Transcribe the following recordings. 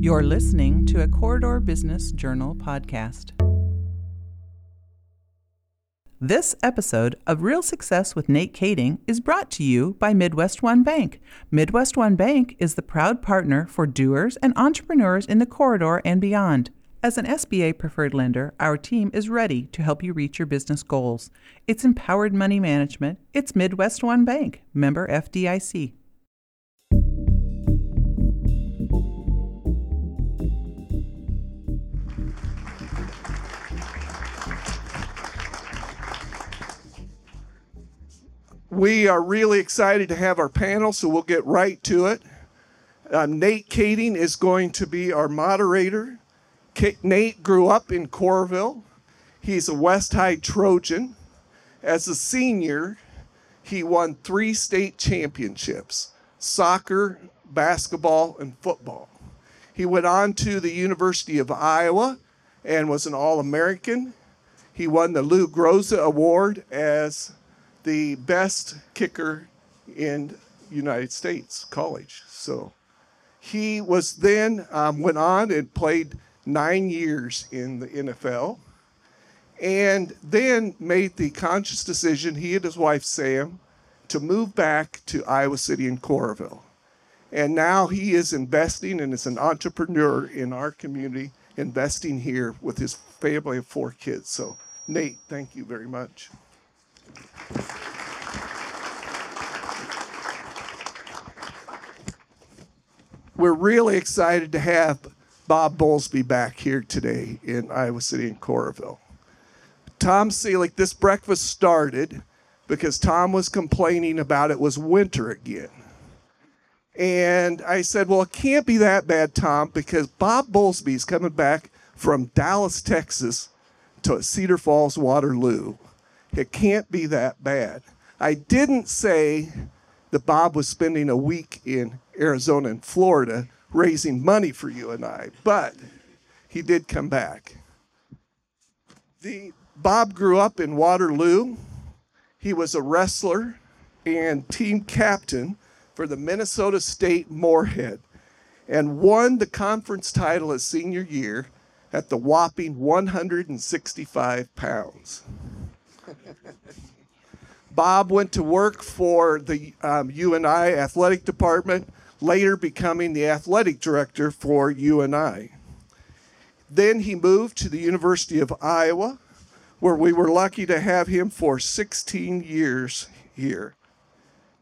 You're listening to a Corridor Business Journal podcast. This episode of Real Success with Nate Kading is brought to you by Midwest One Bank. Midwest One Bank is the proud partner for doers and entrepreneurs in the corridor and beyond. As an SBA preferred lender, our team is ready to help you reach your business goals. It's empowered money management. It's Midwest One Bank, member FDIC. We are really excited to have our panel, so we'll get right to it. Um, Nate Kading is going to be our moderator. Nate grew up in Coralville. He's a West High Trojan. As a senior, he won three state championships soccer, basketball, and football. He went on to the University of Iowa and was an All American. He won the Lou Groza Award as the best kicker in United States college. So he was then um, went on and played nine years in the NFL, and then made the conscious decision, he and his wife Sam, to move back to Iowa City and Coralville. And now he is investing and is an entrepreneur in our community, investing here with his family of four kids. So, Nate, thank you very much. We're really excited to have Bob Bowlsby back here today in Iowa City and Coralville. Tom Seelig, this breakfast started because Tom was complaining about it was winter again. And I said, Well, it can't be that bad, Tom, because Bob Bowlsby is coming back from Dallas, Texas to Cedar Falls, Waterloo. It can't be that bad. I didn't say that Bob was spending a week in Arizona and Florida raising money for you and I, but he did come back. The Bob grew up in Waterloo. He was a wrestler and team captain for the Minnesota State Moorhead and won the conference title his senior year at the whopping 165 pounds. Bob went to work for the um, UNI athletic department later becoming the athletic director for UNI. Then he moved to the University of Iowa, where we were lucky to have him for 16 years here.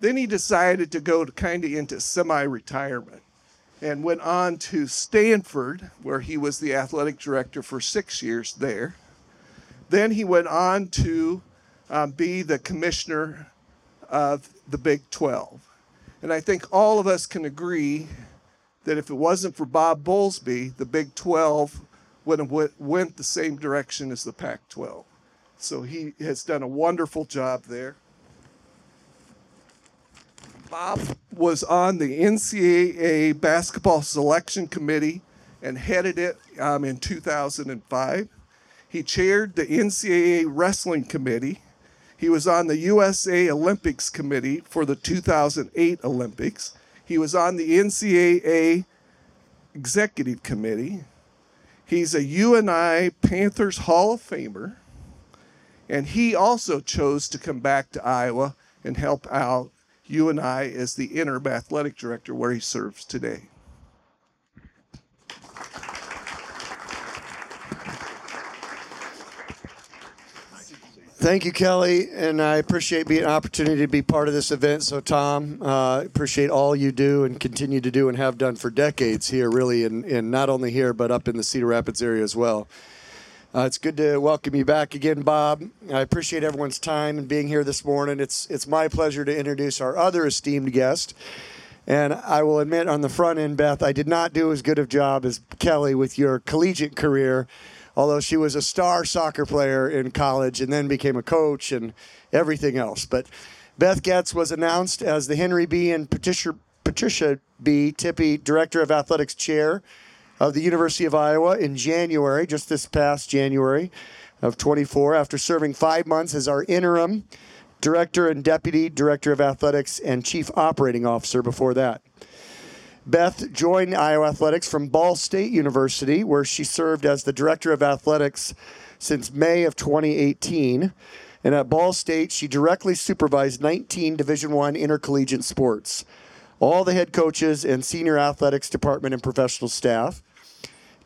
Then he decided to go to kind of into semi retirement and went on to Stanford, where he was the athletic director for six years there. Then he went on to um, be the commissioner of the Big 12. And I think all of us can agree that if it wasn't for Bob Bowlsby, the Big 12 would have went the same direction as the Pac 12. So he has done a wonderful job there. Bob was on the NCAA basketball selection committee and headed it um, in 2005. He chaired the NCAA wrestling committee he was on the USA Olympics Committee for the 2008 Olympics. He was on the NCAA Executive Committee. He's a UNI Panthers Hall of Famer. And he also chose to come back to Iowa and help out UNI as the interim athletic director where he serves today. Thank you, Kelly, and I appreciate being an opportunity to be part of this event. So, Tom, uh, appreciate all you do and continue to do and have done for decades here, really, and, not only here but up in the Cedar Rapids area as well. Uh, it's good to welcome you back again, Bob. I appreciate everyone's time and being here this morning. It's it's my pleasure to introduce our other esteemed guest. And I will admit on the front end, Beth, I did not do as good a job as Kelly with your collegiate career although she was a star soccer player in college and then became a coach and everything else. But Beth Goetz was announced as the Henry B. and Patricia, Patricia B. Tippie Director of Athletics Chair of the University of Iowa in January, just this past January of 24, after serving five months as our interim Director and Deputy Director of Athletics and Chief Operating Officer before that. Beth joined Iowa Athletics from Ball State University, where she served as the director of athletics since May of 2018. And at Ball State, she directly supervised 19 Division One intercollegiate sports, all the head coaches and senior athletics department and professional staff.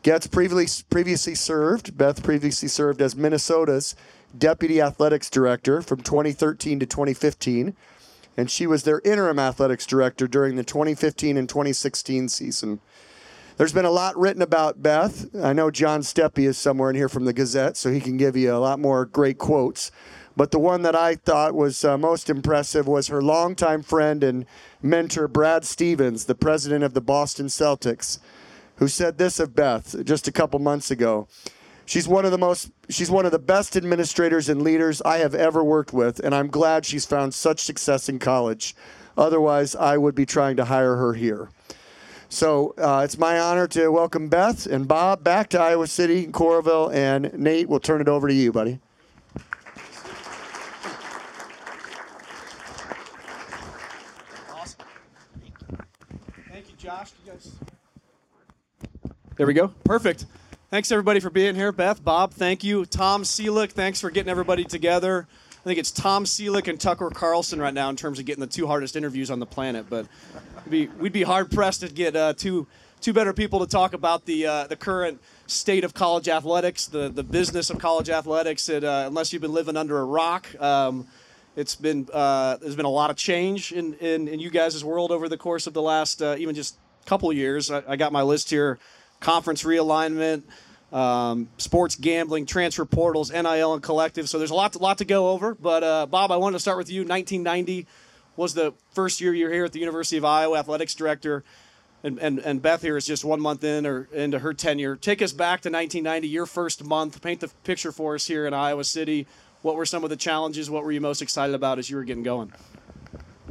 Goetz previously, previously served, Beth previously served as Minnesota's deputy athletics director from 2013 to 2015 and she was their interim athletics director during the 2015 and 2016 season. There's been a lot written about Beth. I know John Steppe is somewhere in here from the Gazette, so he can give you a lot more great quotes. But the one that I thought was uh, most impressive was her longtime friend and mentor, Brad Stevens, the president of the Boston Celtics, who said this of Beth just a couple months ago. She's one of the most she's one of the best administrators and leaders I have ever worked with, and I'm glad she's found such success in college. Otherwise, I would be trying to hire her here. So uh, it's my honor to welcome Beth and Bob back to Iowa City, and Coralville, and Nate, we'll turn it over to you, buddy. Awesome. Thank you, Josh. You guys. There we go. Perfect. Thanks everybody for being here. Beth, Bob, thank you. Tom Seelick, thanks for getting everybody together. I think it's Tom Seelick and Tucker Carlson right now in terms of getting the two hardest interviews on the planet. But we'd be, we'd be hard pressed to get uh, two two better people to talk about the uh, the current state of college athletics, the the business of college athletics. Uh, unless you've been living under a rock. Um, it's been uh, there's been a lot of change in, in, in you guys' world over the course of the last uh, even just couple years. I, I got my list here conference realignment, um, sports gambling, transfer portals, NIL, and collective. So there's a lot, to, lot to go over. But uh, Bob, I wanted to start with you. 1990 was the first year you're here at the University of Iowa, athletics director. And, and, and Beth here is just one month in or into her tenure. Take us back to 1990, your first month. Paint the picture for us here in Iowa City. What were some of the challenges? What were you most excited about as you were getting going?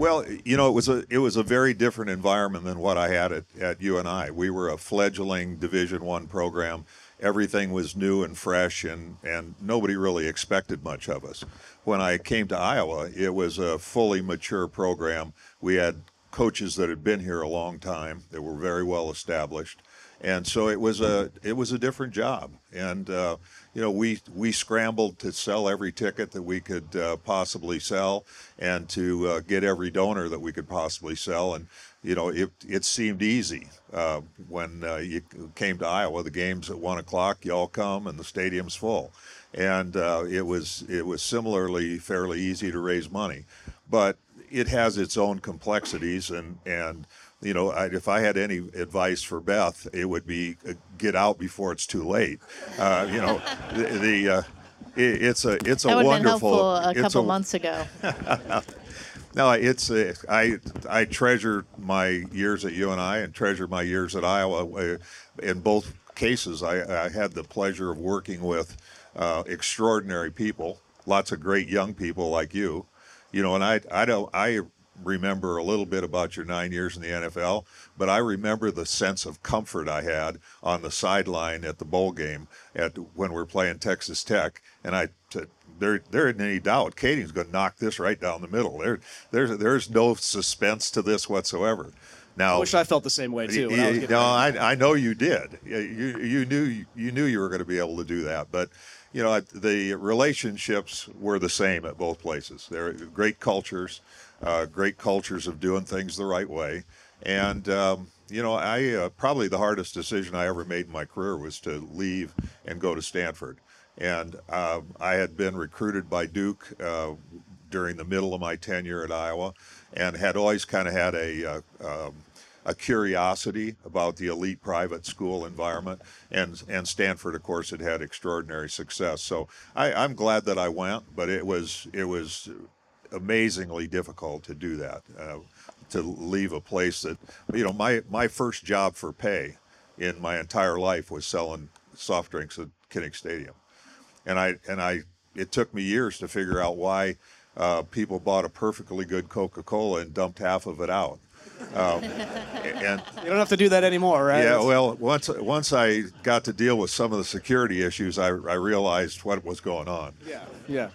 Well, you know, it was a it was a very different environment than what I had at, at UNI. We were a fledgling Division One program. Everything was new and fresh, and and nobody really expected much of us. When I came to Iowa, it was a fully mature program. We had coaches that had been here a long time. They were very well established, and so it was a it was a different job. And uh, you know, we we scrambled to sell every ticket that we could uh, possibly sell, and to uh, get every donor that we could possibly sell. And you know, it it seemed easy uh, when uh, you came to Iowa. The games at one o'clock, y'all come, and the stadium's full. And uh, it was it was similarly fairly easy to raise money, but it has its own complexities and and you know, I, if I had any advice for Beth, it would be uh, get out before it's too late. Uh, you know, the, the uh, it, it's a it's a that would wonderful. Have been helpful a couple a, months ago. no, it's a, I I treasure my years at UNI and treasure my years at Iowa. Uh, in both cases, I, I had the pleasure of working with uh, extraordinary people, lots of great young people like you. You know, and I I don't I remember a little bit about your nine years in the NFL, but I remember the sense of comfort I had on the sideline at the bowl game at when we are playing Texas Tech, and I. T- there, there isn't any doubt. Kading's going to knock this right down the middle. There, there's, there's no suspense to this whatsoever. Now, I wish I felt the same way too. You, no, I, I know you did. You, you knew, you knew you were going to be able to do that. But, you know, the relationships were the same at both places. They're great cultures uh, great cultures of doing things the right way. And, um, you know, I uh, probably the hardest decision I ever made in my career was to leave and go to Stanford. And uh, I had been recruited by Duke uh, during the middle of my tenure at Iowa and had always kind of had a, uh, um, a curiosity about the elite private school environment. And, and Stanford, of course, had had extraordinary success. So I, I'm glad that I went, but it was, it was amazingly difficult to do that. Uh, to leave a place that, you know, my my first job for pay in my entire life was selling soft drinks at Kinnick Stadium, and I and I it took me years to figure out why uh, people bought a perfectly good Coca-Cola and dumped half of it out. Um, and you don't have to do that anymore, right? Yeah. Well, once once I got to deal with some of the security issues, I, I realized what was going on. Yeah. Yeah.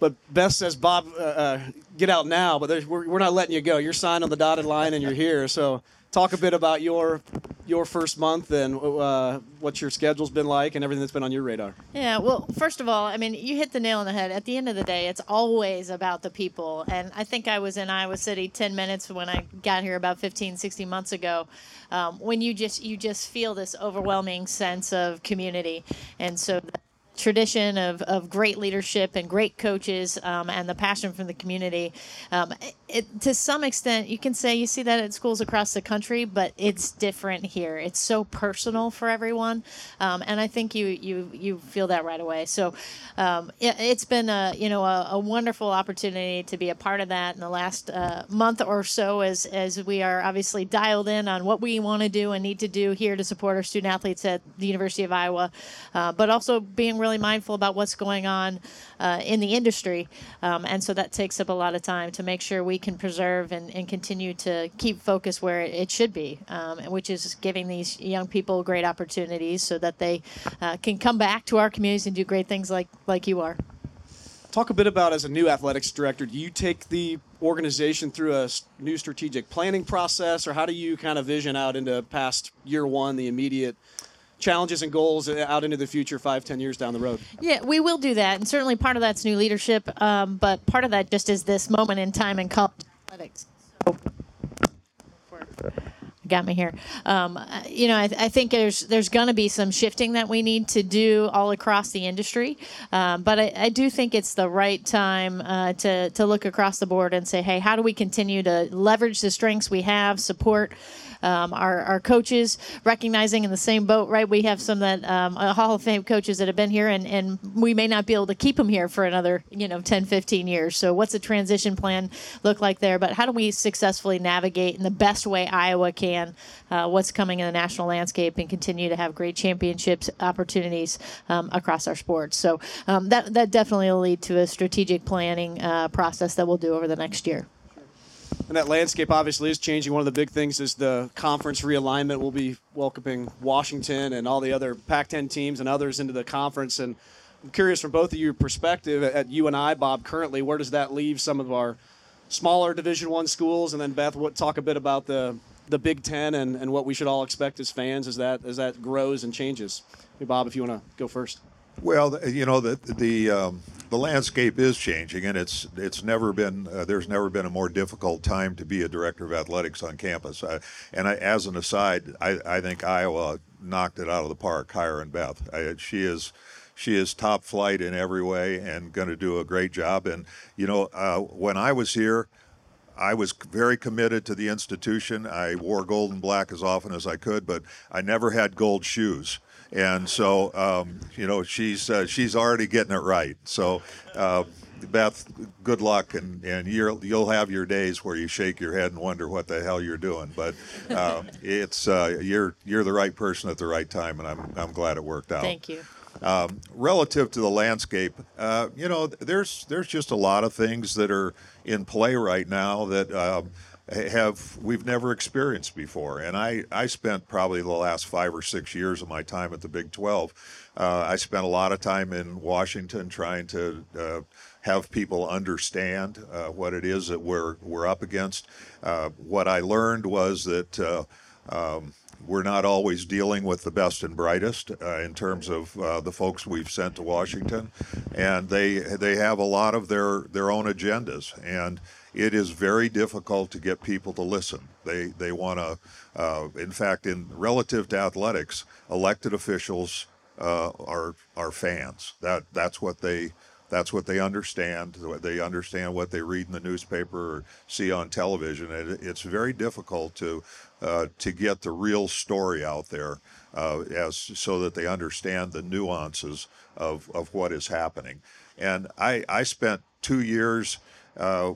But Beth says, Bob, uh, uh, get out now. But we're, we're not letting you go. You're signed on the dotted line and you're here. So talk a bit about your your first month and uh, what your schedule's been like and everything that's been on your radar. Yeah, well, first of all, I mean, you hit the nail on the head. At the end of the day, it's always about the people. And I think I was in Iowa City 10 minutes when I got here about 15, 16 months ago. Um, when you just you just feel this overwhelming sense of community, and so tradition of, of great leadership and great coaches um, and the passion from the community. Um, it, to some extent, you can say you see that at schools across the country, but it's different here. It's so personal for everyone, um, and I think you you you feel that right away. So um, it, has been a you know a, a, wonderful opportunity to be a part of that in the last uh, month or so, as as we are obviously dialed in on what we want to do and need to do here to support our student athletes at the University of Iowa, uh, but also being really really mindful about what's going on uh, in the industry. Um, and so that takes up a lot of time to make sure we can preserve and, and continue to keep focus where it should be, um, which is giving these young people great opportunities so that they uh, can come back to our communities and do great things like, like you are. Talk a bit about as a new athletics director, do you take the organization through a new strategic planning process, or how do you kind of vision out into past year one, the immediate challenges and goals out into the future five, ten years down the road. Yeah, we will do that, and certainly part of that's new leadership, um, but part of that just is this moment in time in college athletics. So, got me here. Um, you know, I, I, think there's there's going to be some shifting that we need to do all across the industry, um, but I, I, do think it's the right time uh, to to look across the board and say, hey, how do we continue to leverage the strengths we have, support um, our, our coaches recognizing in the same boat, right? We have some that um, Hall of Fame coaches that have been here, and, and we may not be able to keep them here for another, you know, 10, 15 years. So, what's a transition plan look like there? But how do we successfully navigate in the best way Iowa can uh, what's coming in the national landscape and continue to have great championships opportunities um, across our sports? So, um, that, that definitely will lead to a strategic planning uh, process that we'll do over the next year. And that landscape obviously is changing. One of the big things is the conference realignment. We'll be welcoming Washington and all the other Pac 10 teams and others into the conference. And I'm curious from both of your perspective at UNI, Bob, currently, where does that leave some of our smaller Division One schools? And then Beth, what, talk a bit about the the Big Ten and, and what we should all expect as fans as that as that grows and changes. Hey, Bob, if you want to go first. Well, you know the the um, the landscape is changing, and it's it's never been uh, there's never been a more difficult time to be a director of athletics on campus. Uh, and I, as an aside, I, I think Iowa knocked it out of the park. Hiring Beth, I, she is she is top flight in every way and going to do a great job. And you know, uh, when I was here. I was very committed to the institution. I wore gold and black as often as I could, but I never had gold shoes and so um, you know she's uh, she's already getting it right. So. Uh, Beth, good luck, and, and you will you'll have your days where you shake your head and wonder what the hell you're doing. But uh, it's uh, you're you're the right person at the right time, and I'm I'm glad it worked out. Thank you. Um, relative to the landscape, uh, you know, there's there's just a lot of things that are in play right now that um, have we've never experienced before. And I, I spent probably the last five or six years of my time at the Big 12. Uh, I spent a lot of time in Washington trying to uh, have people understand uh, what it is that we're we're up against. Uh, what I learned was that. Uh, um, we're not always dealing with the best and brightest uh, in terms of uh, the folks we've sent to Washington, and they they have a lot of their their own agendas, and it is very difficult to get people to listen. They they want to. Uh, in fact, in relative to athletics, elected officials uh, are are fans. That that's what they that's what they understand. They understand what they read in the newspaper or see on television. It, it's very difficult to uh, to get the real story out there, uh, as so that they understand the nuances of of what is happening. And I I spent two years uh,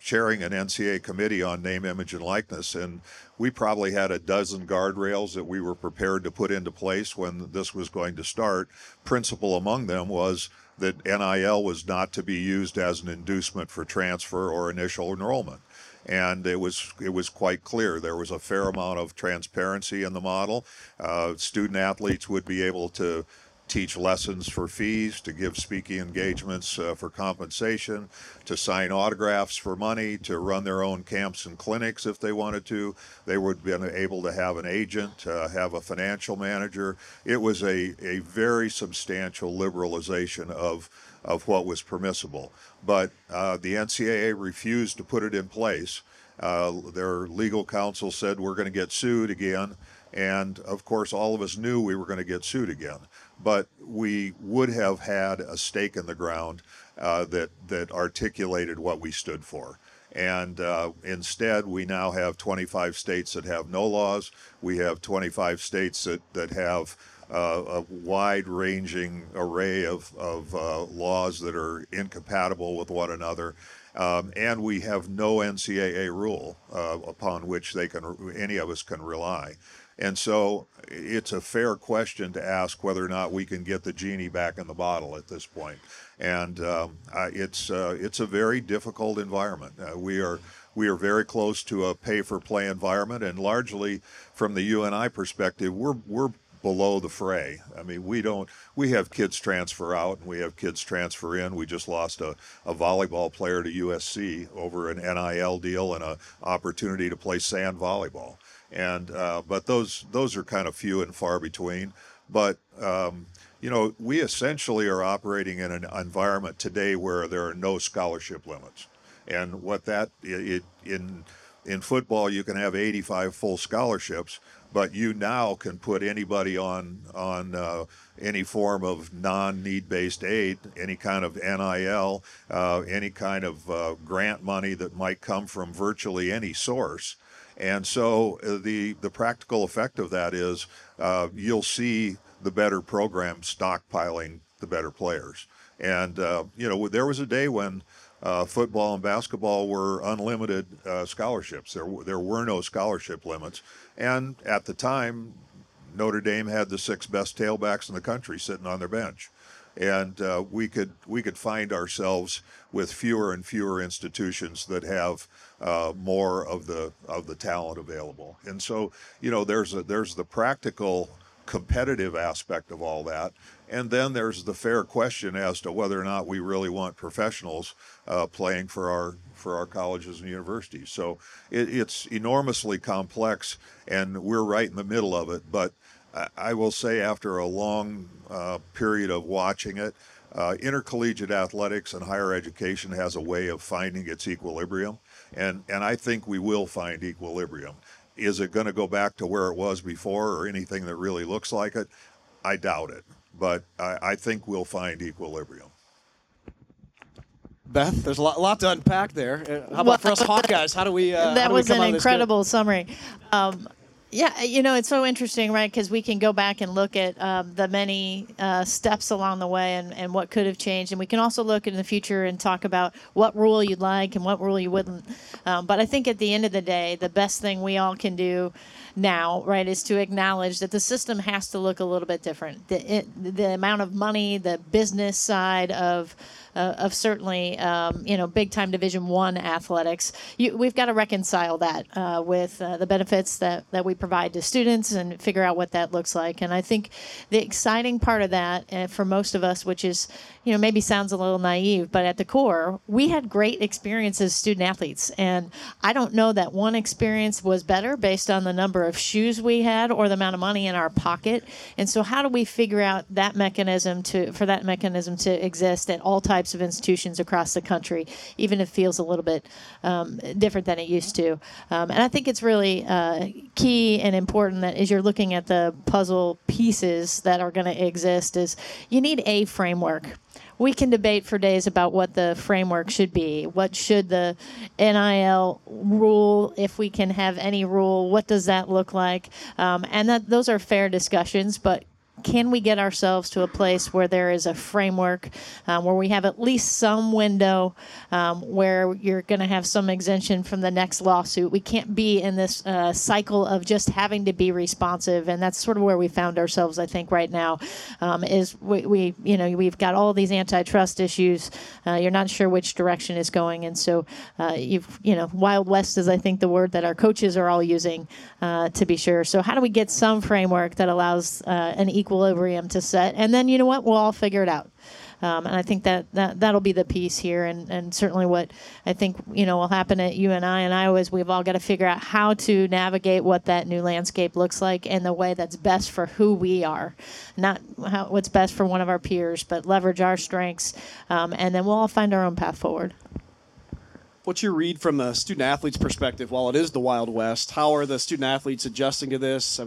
chairing an NCAA committee on name, image, and likeness, and we probably had a dozen guardrails that we were prepared to put into place when this was going to start. Principal among them was that NIL was not to be used as an inducement for transfer or initial enrollment. And it was it was quite clear there was a fair amount of transparency in the model. Uh, student athletes would be able to teach lessons for fees, to give speaking engagements uh, for compensation, to sign autographs for money, to run their own camps and clinics if they wanted to. They would be able to have an agent, uh, have a financial manager. It was a, a very substantial liberalization of of what was permissible. But uh, the NCAA refused to put it in place. Uh, their legal counsel said we're going to get sued again. And of course, all of us knew we were going to get sued again. But we would have had a stake in the ground uh, that, that articulated what we stood for. And uh, instead, we now have 25 states that have no laws. We have 25 states that, that have a wide ranging array of, of uh, laws that are incompatible with one another. Um, and we have no NCAA rule uh, upon which they can any of us can rely. And so it's a fair question to ask whether or not we can get the genie back in the bottle at this point. And um, it's uh, it's a very difficult environment. Uh, we are we are very close to a pay for play environment, and largely from the UNI perspective, we're we're below the fray. I mean, we don't, we have kids transfer out and we have kids transfer in. We just lost a, a volleyball player to USC over an NIL deal and an opportunity to play sand volleyball. And, uh, but those, those are kind of few and far between. But, um, you know, we essentially are operating in an environment today where there are no scholarship limits. And what that, it, in, in football, you can have 85 full scholarships but you now can put anybody on on uh, any form of non-need based aid, any kind of NIL, uh, any kind of uh, grant money that might come from virtually any source. And so uh, the the practical effect of that is uh, you'll see the better programs stockpiling the better players. And uh, you know there was a day when uh, football and basketball were unlimited uh, scholarships. There, there were no scholarship limits. And at the time, Notre Dame had the six best tailbacks in the country sitting on their bench. And uh, we could we could find ourselves with fewer and fewer institutions that have uh, more of the of the talent available. And so you know there's a, there's the practical competitive aspect of all that. And then there's the fair question as to whether or not we really want professionals uh, playing for our for our colleges and universities. So it, it's enormously complex, and we're right in the middle of it. But I, I will say, after a long uh, period of watching it, uh, intercollegiate athletics and higher education has a way of finding its equilibrium, and and I think we will find equilibrium. Is it going to go back to where it was before or anything that really looks like it? I doubt it, but I, I think we'll find equilibrium. Beth, there's a lot, lot to unpack there. Uh, how about well, for us Hawkeyes? How do we? Uh, that do was we an incredible summary. Um, yeah, you know, it's so interesting, right? Because we can go back and look at um, the many uh, steps along the way and, and what could have changed. And we can also look in the future and talk about what rule you'd like and what rule you wouldn't. Um, but I think at the end of the day, the best thing we all can do now, right, is to acknowledge that the system has to look a little bit different. The, it, the amount of money, the business side of uh, of certainly um, you know big time Division One athletics. You, we've got to reconcile that uh, with uh, the benefits that that we provide to students and figure out what that looks like. And I think the exciting part of that uh, for most of us, which is you know maybe sounds a little naive, but at the core, we had great experiences student athletes, and I don't know that one experience was better based on the number of shoes we had or the amount of money in our pocket. And so, how do we figure out that mechanism to for that mechanism to exist at all types of institutions across the country, even if it feels a little bit um, different than it used to. Um, and I think it's really uh, key and important that as you're looking at the puzzle pieces that are going to exist, is you need a framework we can debate for days about what the framework should be. What should the NIL rule, if we can have any rule, what does that look like? Um, and that those are fair discussions, but can we get ourselves to a place where there is a framework um, where we have at least some window um, where you're going to have some exemption from the next lawsuit? We can't be in this uh, cycle of just having to be responsive and that's sort of where we found ourselves i think right now um, is we, we, you know we've got all these antitrust issues. Uh, you're not sure which direction is going and so uh, you've you know wild west is i think the word that our coaches are all using uh, to be sure. So how do we get some framework that allows uh, an equilibrium to set, and then you know what? We'll all figure it out. Um, and I think that, that that'll be the piece here, and, and certainly what I think you know will happen at UNI and I and Iowa is we've all got to figure out how to navigate what that new landscape looks like in the way that's best for who we are, not how, what's best for one of our peers, but leverage our strengths, um, and then we'll all find our own path forward. What's your read from a student athlete's perspective? While it is the Wild West, how are the student athletes adjusting to this?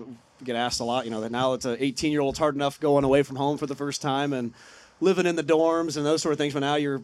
Get asked a lot. You know that now it's an 18 year old. It's hard enough going away from home for the first time and living in the dorms and those sort of things. But now you're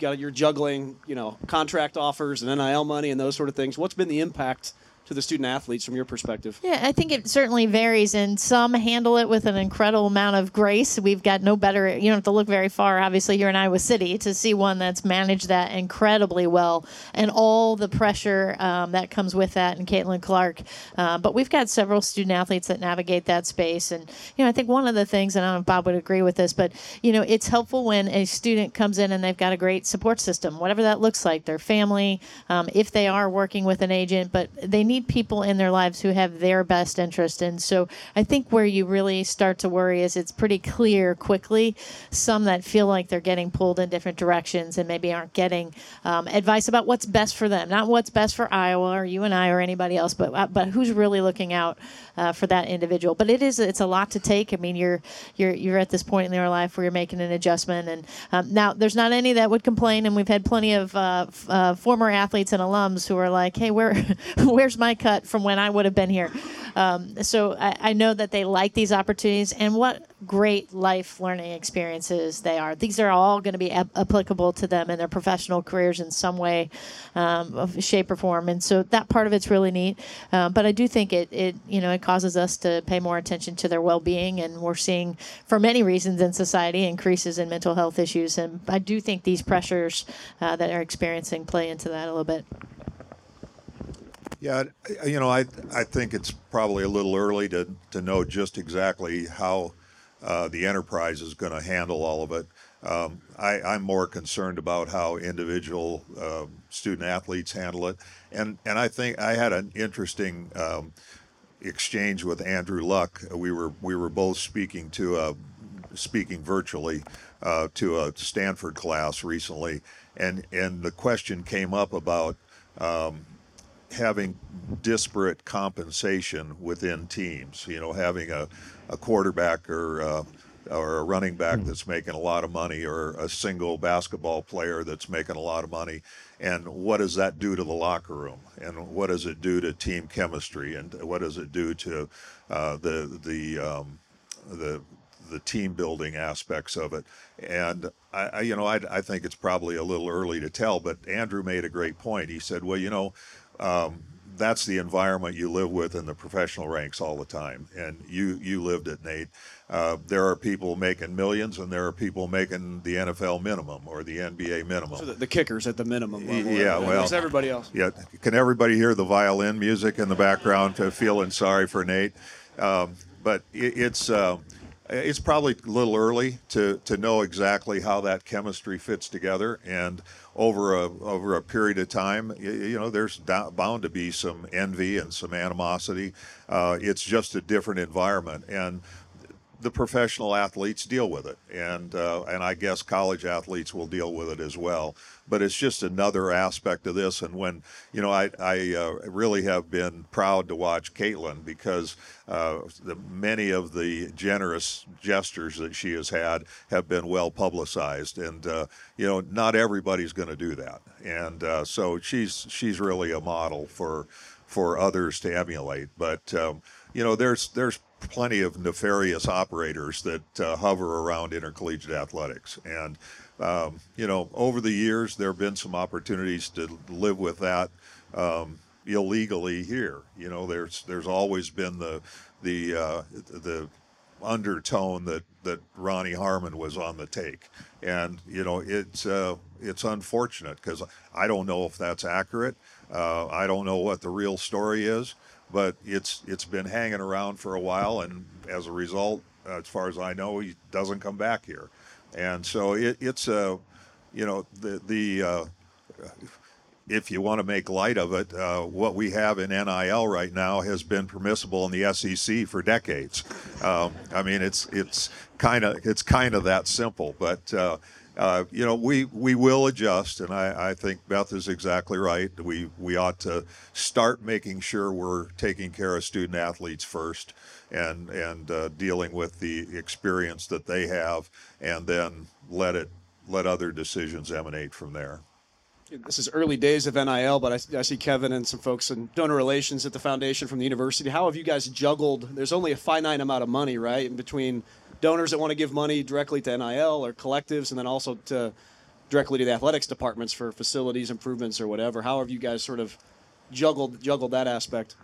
got you're juggling, you know, contract offers and NIL money and those sort of things. What's been the impact to the student athletes from your perspective? Yeah, I think it certainly varies, and some handle it with an incredible amount of grace. We've got no better, you don't have to look very far, obviously, here in Iowa City to see one that's managed that incredibly well and all the pressure um, that comes with that, and Caitlin Clark. Uh, but we've got several student athletes that navigate that space. And, you know, I think one of the things, and I don't know if Bob would agree with this, but, you know, it's helpful when a student comes in and they've got a great support system, whatever that looks like, their family, um, if they are working with an agent, but they need people in their lives who have their best interest. And so I think where you really start to worry is it's pretty clear quickly some that feel like they're getting pulled in different directions and maybe aren't getting um, advice about what's best for them, not what's best for Iowa or UNI or anybody else, but uh, but who's really looking out uh, for that individual. But it is it's a lot to take. I mean, you're you're you're at this point in your life where you're making an adjustment, and um, now there's not any that would complain, and we've had plenty of uh, f- uh, former athletes and alums who are like, "Hey, where where's my cut from when I would have been here?" Um, so I, I know that they like these opportunities, and what great life learning experiences they are. These are all going to be ap- applicable to them in their professional careers in some way, um, shape or form. And so that part of it's really neat. Uh, but I do think it, it, you know, it causes us to pay more attention to their well-being, and we're seeing, for many reasons in society, increases in mental health issues. And I do think these pressures uh, that are experiencing play into that a little bit. Yeah, you know, I I think it's probably a little early to to know just exactly how uh, the enterprise is going to handle all of it. Um, I, I'm more concerned about how individual uh, student athletes handle it, and and I think I had an interesting um, exchange with Andrew Luck. We were we were both speaking to a speaking virtually uh, to a Stanford class recently, and and the question came up about um, having disparate compensation within teams. You know, having a, a quarterback or uh, or a running back that's making a lot of money, or a single basketball player that's making a lot of money, and what does that do to the locker room? And what does it do to team chemistry? And what does it do to uh, the the um, the the team building aspects of it. And I, I you know, I, I think it's probably a little early to tell. But Andrew made a great point. He said, well, you know, um, that's the environment you live with in the professional ranks all the time, and you you lived it, Nate. Uh, there are people making millions, and there are people making the NFL minimum or the NBA minimum. So the, the kickers at the minimum level. Yeah, well- everybody else. Yeah, can everybody hear the violin music in the background? To feeling sorry for Nate, um, but it, it's uh, it's probably a little early to to know exactly how that chemistry fits together, and over a over a period of time, you, you know, there's do- bound to be some envy and some animosity. Uh, it's just a different environment, and the professional athletes deal with it, and uh, and I guess college athletes will deal with it as well. But it's just another aspect of this. And when you know, I I uh, really have been proud to watch Caitlin because uh, the, many of the generous gestures that she has had have been well publicized, and uh, you know, not everybody's going to do that. And uh, so she's she's really a model for for others to emulate. But um, you know, there's there's plenty of nefarious operators that uh, hover around intercollegiate athletics, and um, you know, over the years there have been some opportunities to live with that um, illegally here. You know, there's there's always been the the uh, the undertone that that Ronnie Harmon was on the take, and you know it's uh, it's unfortunate because I don't know if that's accurate. Uh, I don't know what the real story is, but it's it's been hanging around for a while, and as a result, as far as I know, he doesn't come back here, and so it, it's a you know the the uh, if you want to make light of it, uh, what we have in NIL right now has been permissible in the SEC for decades. Um, I mean, it's it's kind of it's kind of that simple. But uh, you know, we we will adjust, and I, I think Beth is exactly right. We we ought to start making sure we're taking care of student athletes first, and and uh, dealing with the experience that they have, and then let it let other decisions emanate from there this is early days of NIL, but I, I, see Kevin and some folks in donor relations at the foundation from the university. How have you guys juggled? There's only a finite amount of money, right, in between donors that want to give money directly to NIL or collectives, and then also to directly to the athletics departments for facilities improvements or whatever. How have you guys sort of juggled juggled that aspect?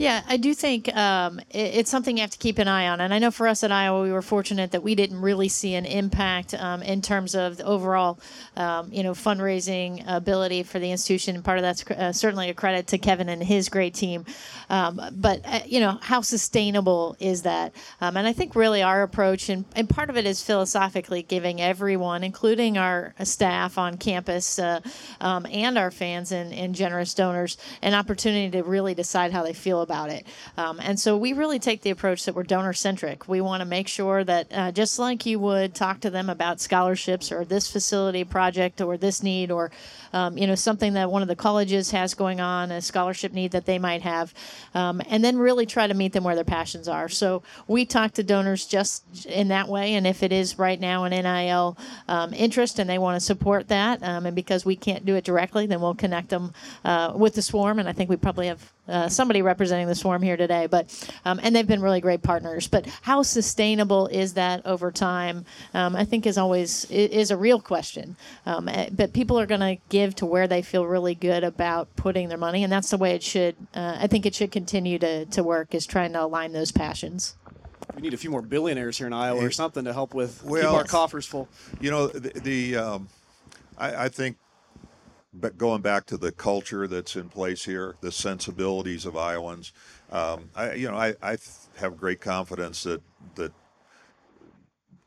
Yeah, I do think um, it, it's something you have to keep an eye on. And I know for us at Iowa, we were fortunate that we didn't really see an impact um, in terms of the overall, um, you know, fundraising ability for the institution. And part of that's uh, certainly a credit to Kevin and his great team. Um, but uh, you know, how sustainable is that? Um, and I think really our approach, and, and part of it is philosophically giving everyone, including our staff on campus uh, um, and our fans and, and generous donors, an opportunity to really decide how they feel about it. Um, and so we really take the approach that we're donor centric. We want to make sure that uh, just like you would talk to them about scholarships or this facility project or this need or um, you know something that one of the colleges has going on, a scholarship need that they might have, um, and then really try to meet them where their passions are. So we talk to donors just in that way, and if it is right now an NIL um, interest and they want to support that, um, and because we can't do it directly, then we'll connect them uh, with the swarm, and I think we probably have uh, somebody representing the swarm here today. But um, and they've been really great partners. But how sustainable is that over time? Um, I think is always is a real question. Um, eh, but people are going to give to where they feel really good about putting their money, and that's the way it should. Uh, I think it should continue to to work is trying to align those passions. We need a few more billionaires here in Iowa or something to help with well, keep our coffers full. You know, the, the um, I, I think but going back to the culture that's in place here, the sensibilities of Iowans, um, I, you know, I, I have great confidence that that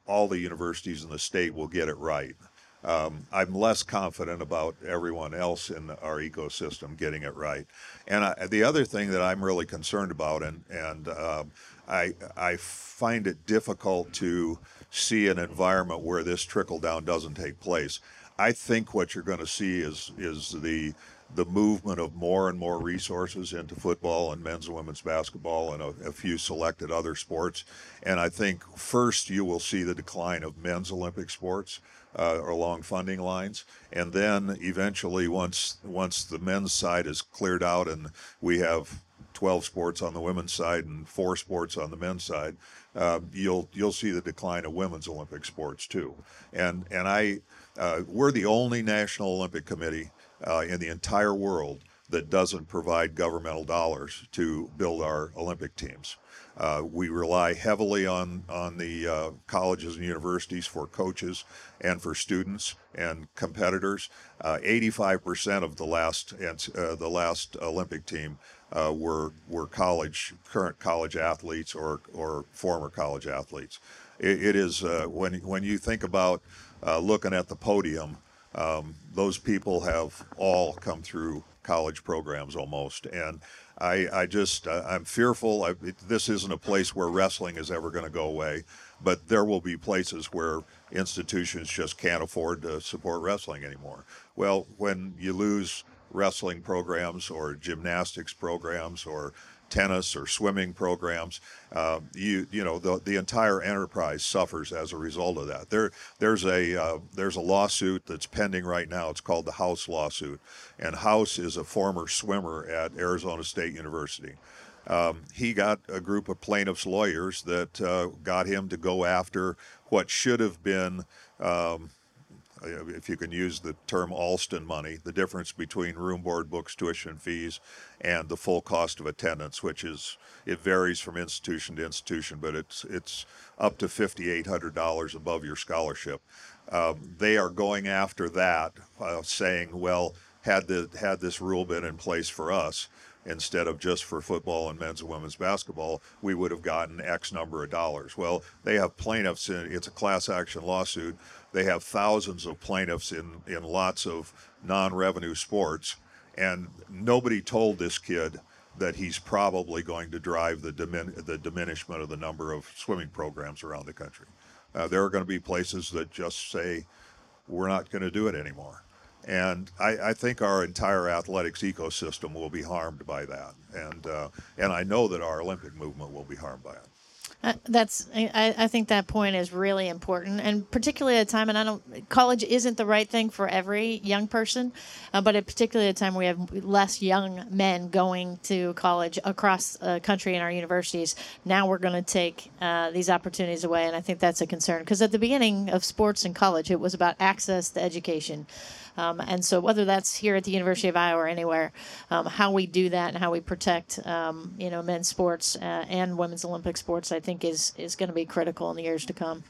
all the universities in the state will get it right. Um, I'm less confident about everyone else in our ecosystem getting it right. And I, the other thing that I'm really concerned about, and and um, I I find it difficult to see an environment where this trickle down doesn't take place. I think what you're going to see is is the the movement of more and more resources into football and men's and women's basketball and a, a, few selected other sports. And I think first you will see the decline of men's Olympic sports uh, along funding lines, and then eventually once once the men's side is cleared out and we have 12 sports on the women's side and four sports on the men's side, uh, you'll you'll see the decline of women's Olympic sports too. And and I uh, we're the only National Olympic Committee uh, in the entire world that doesn't provide governmental dollars to build our Olympic teams. Uh, we rely heavily on on the uh, colleges and universities for coaches and for students and competitors. 85% uh, of the last uh, the last Olympic team uh, were were college current college athletes or or former college athletes. it, it is when when you think about uh, looking at the podium, um, those people have all come through college programs almost. And I, I just, uh, I'm fearful. I, it, this isn't a place where wrestling is ever going to go away, but there will be places where institutions just can't afford to support wrestling anymore. Well, when you lose wrestling programs or gymnastics programs or tennis or swimming programs, uh, you you know the the entire enterprise suffers as a result of that. There there's a uh, there's a lawsuit that's pending right now. It's called the House lawsuit, and House is a former swimmer at Arizona State University. Um, he got a group of plaintiffs' lawyers that uh, got him to go after what should have been. Um, if you can use the term Alston money, the difference between room board books, tuition fees, and the full cost of attendance, which is it varies from institution to institution, but it's it's up to fifty eight hundred dollars above your scholarship. Um, they are going after that, uh, saying, well, had the had this rule been in place for us, instead of just for football and men's and women's basketball, we would have gotten X number of dollars. Well, they have plaintiffs in it's a class action lawsuit. They have thousands of plaintiffs in, in lots of non revenue sports. And nobody told this kid that he's probably going to drive the, dimin- the diminishment of the number of swimming programs around the country. Uh, there are going to be places that just say, we're not going to do it anymore. And I, I, think our entire athletics ecosystem will be harmed by that. And, uh, and I know that our Olympic movement will be harmed by it. Uh, that's I, I think that point is really important, and particularly at a time. And I don't college isn't the right thing for every young person, uh, but at particularly a time we have less young men going to college across the country in our universities. Now we're going to take uh, these opportunities away, and I think that's a concern because at the beginning of sports in college, it was about access to education. Um, and so, whether that's here at the University of Iowa or anywhere, um, how we do that and how we protect, um, you know, men's sports uh, and women's Olympic sports, I think is is going to be critical in the years to come.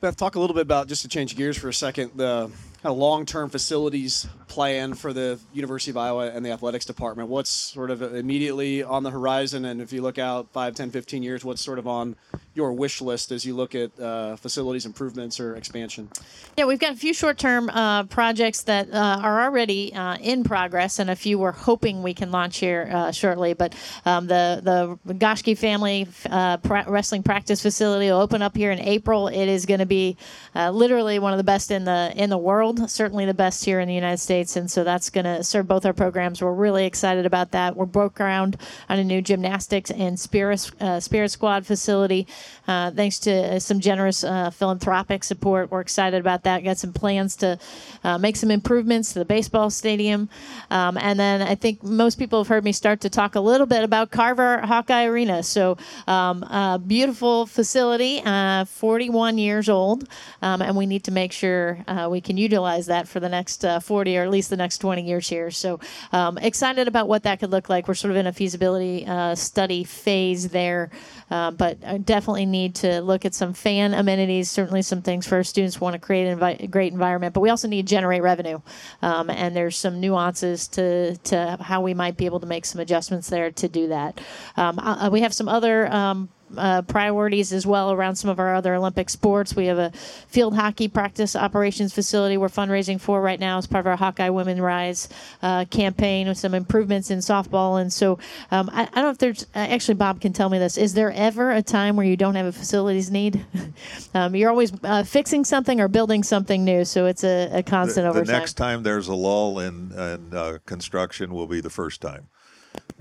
Beth, talk a little bit about just to change gears for a second the kind of long-term facilities plan for the University of Iowa and the athletics department. What's sort of immediately on the horizon, and if you look out 5, 10, 15 years, what's sort of on your wish list as you look at uh, facilities improvements or expansion? Yeah, we've got a few short-term uh, projects that uh, are already uh, in progress, and a few we're hoping we can launch here uh, shortly. But um, the the Goschke family uh, pra- wrestling practice facility will open up here in April. It is going to be literally one of the best in the in the world, certainly the best here in the United States, and so that's going to serve both our programs. We're really excited about that. We're broke ground on a new gymnastics and spirit spirit squad facility. Uh, thanks to uh, some generous uh, philanthropic support, we're excited about that. Got some plans to uh, make some improvements to the baseball stadium. Um, and then I think most people have heard me start to talk a little bit about Carver Hawkeye Arena. So, um, beautiful facility, 41 years old, um, and we need to make sure we can utilize that for the next 40 or at least the next 20 years here. So, um, excited about what that could look like. We're sort of in a feasibility study phase there, but definitely definitely need to look at some fan amenities. Certainly, some things for our students want to create a great environment, but we also need to generate revenue. Um, and there's some nuances to to how we might be able to make some adjustments there to do that. Um, uh, we have some other um, uh, priorities as well around some of our other Olympic sports. We have a field hockey practice operations facility we're fundraising for right now as part of our Hawkeye Women Rise uh, campaign with some improvements in softball. And so um, I, I, don't know if there's uh, actually Bob can tell me this. Is there ever a time where you don't have a facilities need? um, you're always uh, fixing something or building something new, so it's a, a constant the, over the next time there's a lull in, in uh, construction will be the first time.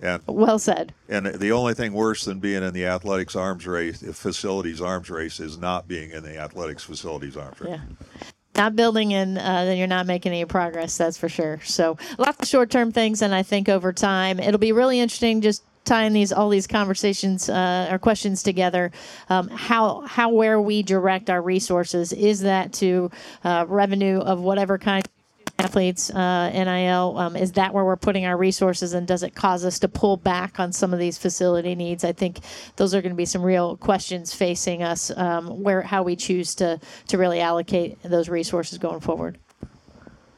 And well said. And the only thing worse than being in the athletics arms race, facilities arms race, is not being in the athletics facilities arms race. Yeah. Not building and uh, then you're not making any progress. That's for sure. So lots of short-term things, and I think over time it'll be really interesting. Just tying these all these conversations uh, or questions together um, how how where we direct our resources is that to uh, revenue of whatever kind athletes, uh, NIL, um, is that where we're putting our resources and does it cause us to pull back on some of these facility needs? I think those are going to be some real questions facing us um, where how we choose to, to really allocate those resources going forward.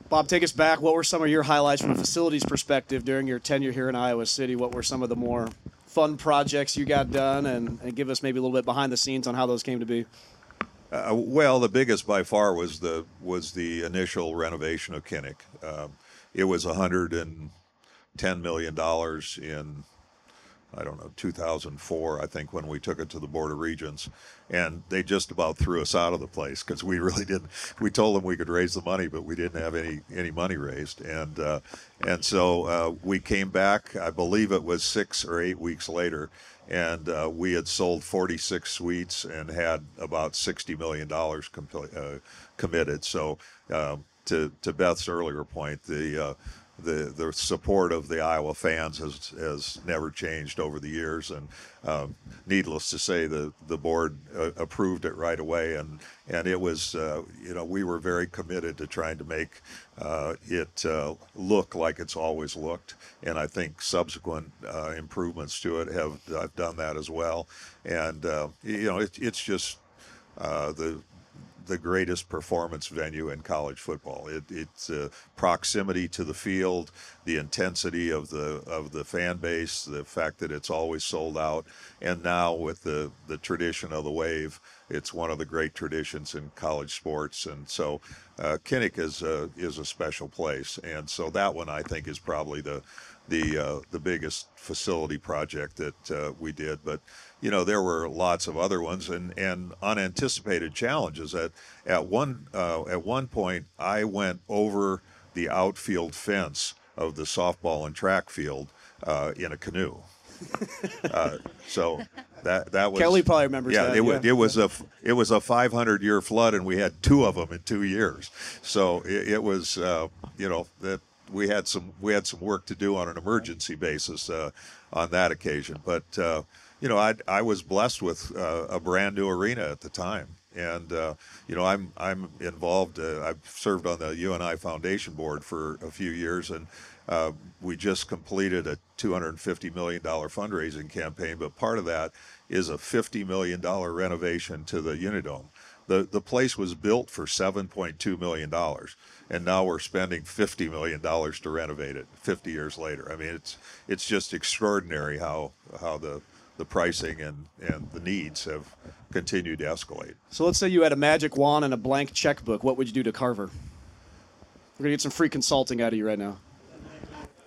Bob, take us back. What were some of your highlights from a facilities perspective during your tenure here in Iowa City? What were some of the more fun projects you got done and, and give us maybe a little bit behind the scenes on how those came to be? Uh, well, the biggest by far was the was the initial renovation of Kinnick. Um, it was 110 million dollars in I don't know 2004, I think, when we took it to the Board of Regents, and they just about threw us out of the place because we really didn't. We told them we could raise the money, but we didn't have any any money raised, and uh, and so uh, we came back. I believe it was six or eight weeks later and uh, we had sold 46 suites and had about 60 million dollars com- uh, committed. So, um, to to Beth's earlier point, the uh, the the support of the Iowa fans has has never changed over the years, and um, needless to say, the the board uh, approved it right away, and and it was uh, you know we were very committed to trying to make uh, it uh, look like it's always looked, and I think subsequent uh, improvements to it have have done that as well, and uh, you know it, it's just the the greatest performance venue in college football. It, it's uh, proximity to the field, the intensity of the of the fan base, the fact that it's always sold out, and now with the the tradition of the wave, it's one of the great traditions in college sports. And so, uh, Kinnick is a, is a special place, and so that one I think is probably the the uh, the biggest facility project that uh, we did. But you know there were lots of other ones and, and unanticipated challenges. At at one uh, at one point, I went over the outfield fence of the softball and track field uh, in a canoe. Uh, so that that was Kelly probably remembers yeah, that, It, yeah. it was a it was a 500 year flood, and we had two of them in two years. So it, it was uh, you know that we had some we had some work to do on an emergency basis uh, on that occasion. But uh, you know I I was blessed with uh, a brand new arena at the time. And uh, you know, I'm I'm involved. Uh, I've served on the UNI Foundation board for a few years, and uh, we just completed a 250 million dollar fundraising campaign. But part of that is a 50 million dollar renovation to the Unidome. The the place was built for 7.2 million dollars, and now we're spending 50 million dollars to renovate it. 50 years later, I mean, it's it's just extraordinary how how the the pricing and, and the needs have continued to escalate. So let's say you had a magic wand and a blank checkbook. What would you do to Carver? We're gonna get some free consulting out of you right now.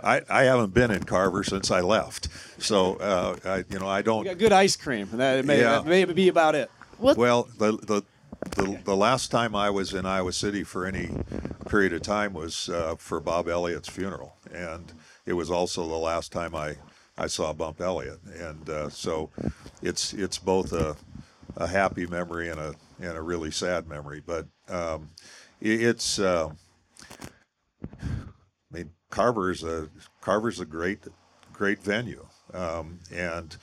I, I haven't been in Carver since I left, so uh, I, you know I don't. got good ice cream. and That may, Yeah. that may be about it. What Well, the, the the the last time I was in Iowa City for any period of time was uh, for Bob Elliott's funeral, and it was also the last time I I saw Bump Elliott, and uh, so it's it's both a a happy memory and a and a really sad memory, but um, it, it's. Uh, I mean, Carver's a Carver's a great, great venue, um, and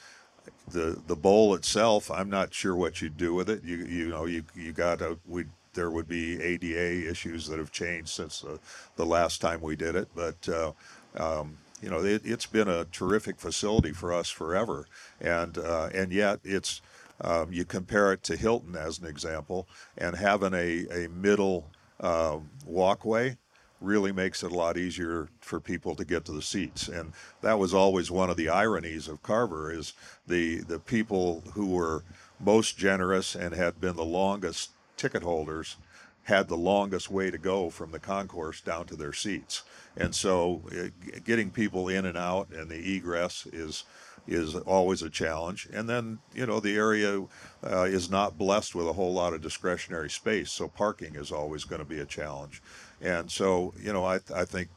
the the bowl itself. I'm not sure what you'd do with it. You you know you you got a we there would be ADA issues that have changed since the, the last time we did it, but. Uh, um, you know, it, it's been a terrific facility for us forever, and uh, and yet it's um, you compare it to Hilton as an example, and having a a middle um, walkway really makes it a lot easier for people to get to the seats. And that was always one of the ironies of Carver is the the people who were most generous and had been the longest ticket holders had the longest way to go from the concourse down to their seats. And so uh, getting people in and out and the egress is is always a challenge. And then, you know, the area uh, is not blessed with a whole lot of discretionary space, so parking is always going to be a challenge. And so, you know, I, I think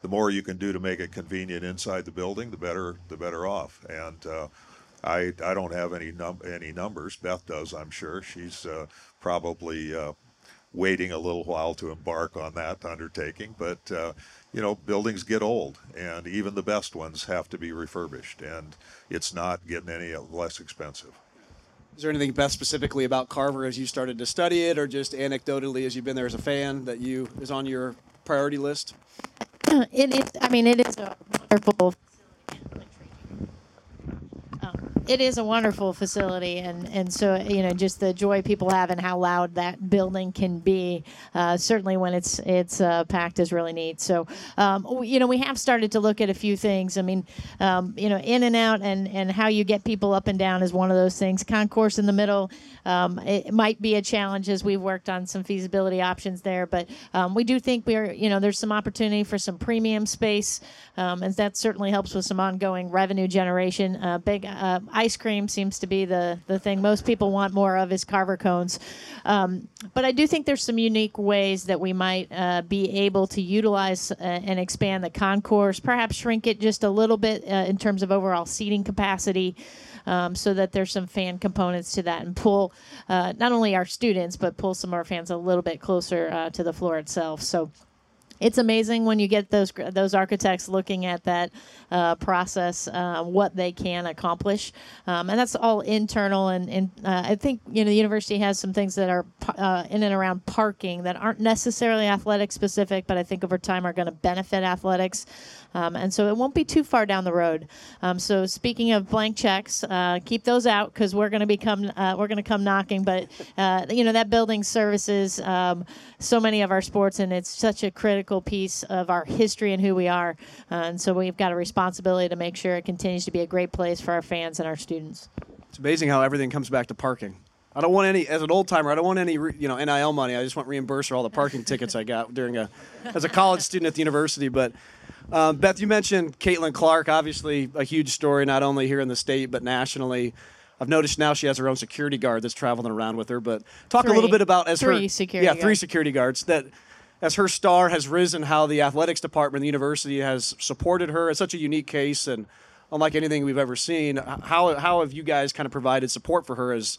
the more you can do to make it convenient inside the building, the better the better off. And uh, I I don't have any num- any numbers. Beth does, I'm sure. She's uh, probably uh, waiting a little while to embark on that undertaking. But uh, you know, buildings get old, and even the best ones have to be refurbished, and it's not getting any less expensive. Is there anything Beth specifically about Carver as you started to study it, or just anecdotally as you've been there as a fan that you is on your priority list? it is. I mean, it is a wonderful. It is a wonderful facility, and, and so you know just the joy people have and how loud that building can be. Uh, certainly, when it's it's uh, packed, is really neat. So, um, you know, we have started to look at a few things. I mean, um, you know, in and out, and and how you get people up and down is one of those things. Concourse in the middle, um, it might be a challenge as we've worked on some feasibility options there, but um, we do think we're you know there's some opportunity for some premium space, um, and that certainly helps with some ongoing revenue generation. Uh, big uh, ice cream seems to be the the thing most people want more of is Carver cones, um, but I do think there's some unique ways that we might uh, be able to utilize uh, and expand the concourse, perhaps shrink it just a little bit uh, in terms of overall seating capacity um, so that there's some fan components to that and pull uh, not only our students but pull some of our fans a little bit closer uh, to the floor itself. So. It's amazing when you get those those architects looking at that uh, process, uh, what they can accomplish, um, and that's all internal. And, and uh, I think you know the university has some things that are uh, in and around parking that aren't necessarily athletic specific, but I think over time are going to benefit athletics. Um, and so it won't be too far down the road. Um, so speaking of blank checks, uh, keep those out because we're going to become uh, we're going to come knocking. But you know that building services um, so many of our sports, and it's such a critical piece of our history and who we are. Uh, and so we've got a responsibility to make sure it continues to be a great place for our fans and our students. It's amazing how everything comes back to parking. I don't want any as an old timer. I don't want any you know NIL money. I just want reimbursed for all the parking tickets I got during a as a college student at the university. But um, Beth, you mentioned Caitlin Clark, obviously a huge story not only here in the state but nationally. I've noticed now she has her own security guard that's traveling around with her. But talk three. a little bit about as three her security yeah guards. three security guards that as her star has risen, how the athletics department, the university has supported her. It's such a unique case and unlike anything we've ever seen. How how have you guys kind of provided support for her as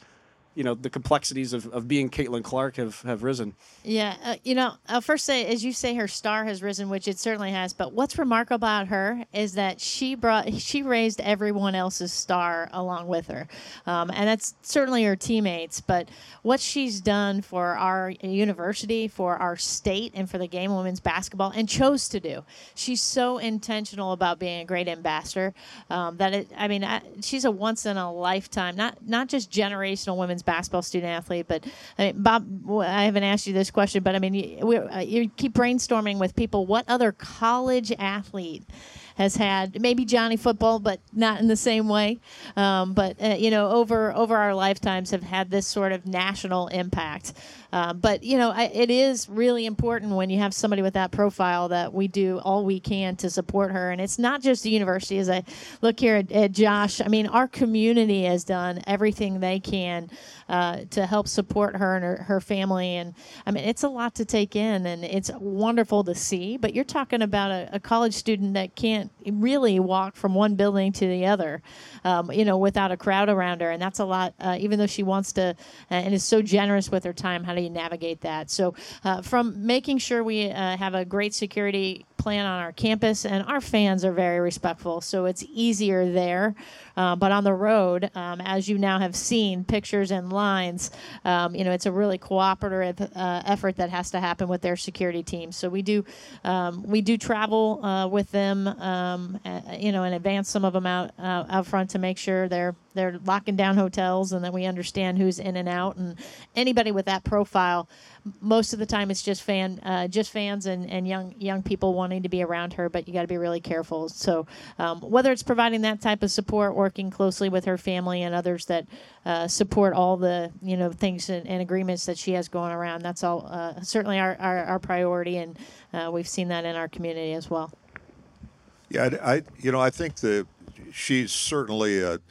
you know the complexities of, of being Caitlin Clark have, have risen. Yeah, uh, you know, I'll first say, as you say, her star has risen, which it certainly has. But what's remarkable about her is that she brought, she raised everyone else's star along with her, um, and that's certainly her teammates. But what she's done for our university, for our state, and for the game of women's basketball, and chose to do, she's so intentional about being a great ambassador um, that it. I mean, I, she's a once in a lifetime, not not just generational women's basketball student athlete, but I mean, Bob, I haven't asked you this question, but I mean, you, we, uh, you keep brainstorming with people. What other college athlete? has had maybe Johnny football, but not in the same way. Um, but uh, you know, over over our lifetimes, have had this sort of national impact. Uh, but you know, I, it is really important when you have somebody with that profile that we do all we can to support her. And it's not just the university. As I look here at, at Josh, I mean, our community has done everything they can uh, to help support her and her, her family. And I mean, it's a lot to take in, and it's wonderful to see. But you're talking about a, a college student that can't really walk from one building to the other, um, you know, without a crowd around her, and that's a lot. Uh, even though she wants to uh, and is so generous with her time, how do you navigate that? So, uh, from making sure we uh, have a great security plan on our campus, and our fans are very respectful, so it's easier there. Uh, but on the road, um, as you now have seen pictures and lines, um, you know it's a really cooperative uh, effort that has to happen with their security team. So we do um, we do travel uh, with them, um, you know, and advance some of them out uh, out front to make sure they're they're locking down hotels and that we understand who's in and out and anybody with that profile most of the time it's just fan uh, just fans and, and young young people wanting to be around her but you got to be really careful so um, whether it's providing that type of support working closely with her family and others that uh, support all the you know things and, and, agreements that she has going around that's all uh, certainly our, our, our, priority and uh, we've seen that in our community as well yeah I, you know I think that she's certainly a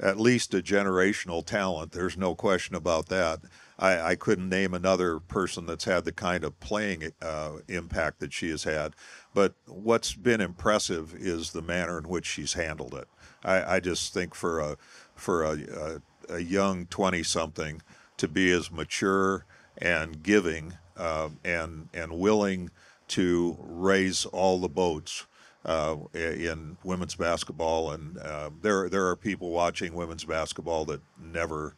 at least a generational talent. There's no question about that. I, I couldn't name another person that's had the kind of playing uh, impact that she has had. But what's been impressive is the manner in which she's handled it. I, I just think for a for a, a, a young 20 something to be as mature and giving uh, and and willing to raise all the boats uh, in women's basketball, and uh, there there are people watching women's basketball that never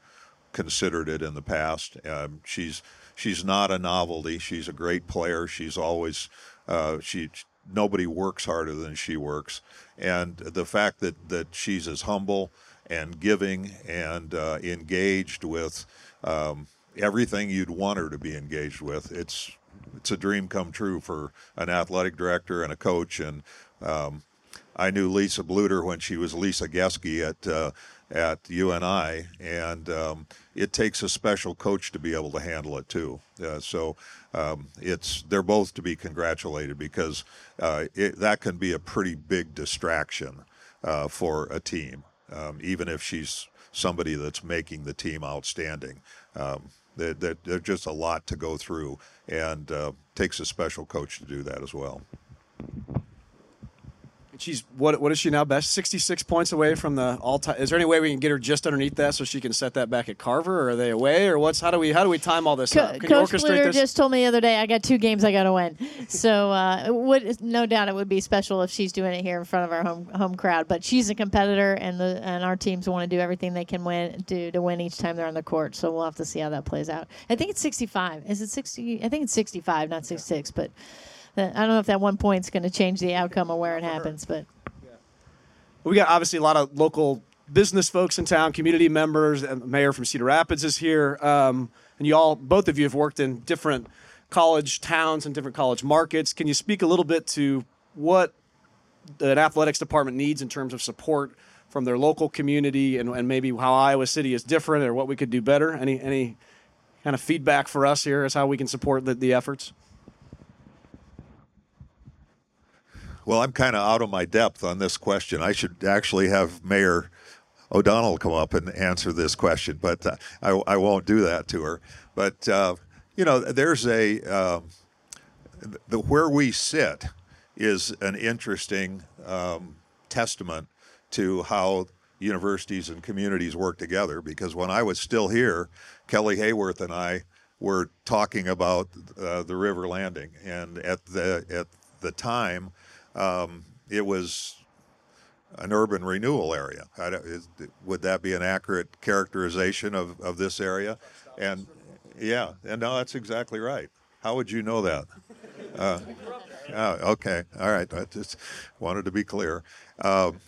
considered it in the past. Um, she's she's not a novelty. She's a great player. She's always uh, she nobody works harder than she works, and the fact that that she's as humble and giving and uh, engaged with um, everything you'd want her to be engaged with. It's it's a dream come true for an athletic director and a coach and um, I knew Lisa Bluder when she was Lisa Geske at uh, at UNI, and um, it takes a special coach to be able to handle it too. Uh, so um, it's they're both to be congratulated because uh, it, that can be a pretty big distraction uh, for a team, um, even if she's somebody that's making the team outstanding. Um, there's just a lot to go through, and uh, takes a special coach to do that as well. She's what? What is she now? Beth sixty six points away from the all time. Is there any way we can get her just underneath that so she can set that back at Carver? Or are they away? Or what's? How do we? How do we time all this Co- up? Can Coach you orchestrate this? just told me the other day I got two games I got to win. So uh, it would no doubt it would be special if she's doing it here in front of our home home crowd. But she's a competitor, and the and our teams want to do everything they can win do to win each time they're on the court. So we'll have to see how that plays out. I think it's 65. Is it 60? I think it's 65, not 66. But uh, I don't know if that one point's going to change the outcome of where it happens. But We got obviously a lot of local business folks in town, community members, and the mayor from Cedar Rapids is here. Um, and you all, both of you, have worked in different college towns and different college markets. Can you speak a little bit to what an athletics department needs in terms of support from their local community, and, and maybe how Iowa City is different, or what we could do better? Any any kind of feedback for us here as how we can support the, the efforts? Well, I'm kind of out of my depth on this question. I should actually have Mayor O'Donnell come up and answer this question, but uh, I, I won't do that to her. But uh, you know, there's a um, the where we sit is an interesting um, testament to how universities and communities work together. Because when I was still here, Kelly Hayworth and I were talking about uh, the river landing, and at the at the time, um, it was an urban renewal area. Is- would that be an accurate characterization of, of this area? And yeah, and no, that's exactly right. How would you know that? Uh, oh, okay, all right. I just wanted to be clear. Um,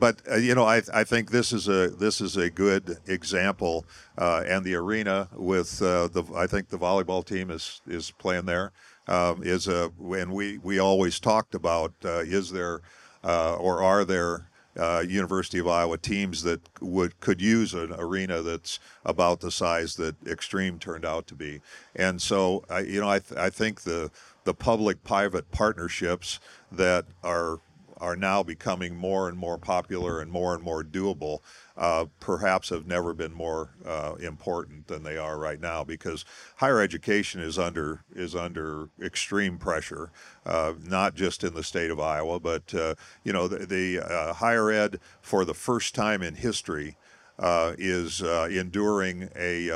but uh, you know, I, I think this is a this is a good example, uh, and the arena with uh, the I think the volleyball team is is playing there. Um, is a and we we always talked about uh, is there uh, or are there uh, University of Iowa teams that would could use an arena that's about the size that Xtream turned out to be, and so I you know I th- I think the the public private partnerships that are are now becoming more and more popular and more and more doable, uh, perhaps have never been more uh, important than they are right now because higher education is under is under extreme pressure, uh, not just in the state of Iowa, but uh, you know the, the uh, higher ed for the first time in history uh, is enduring a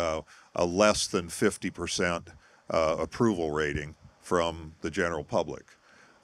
a less than fifty percent approval rating from the general public.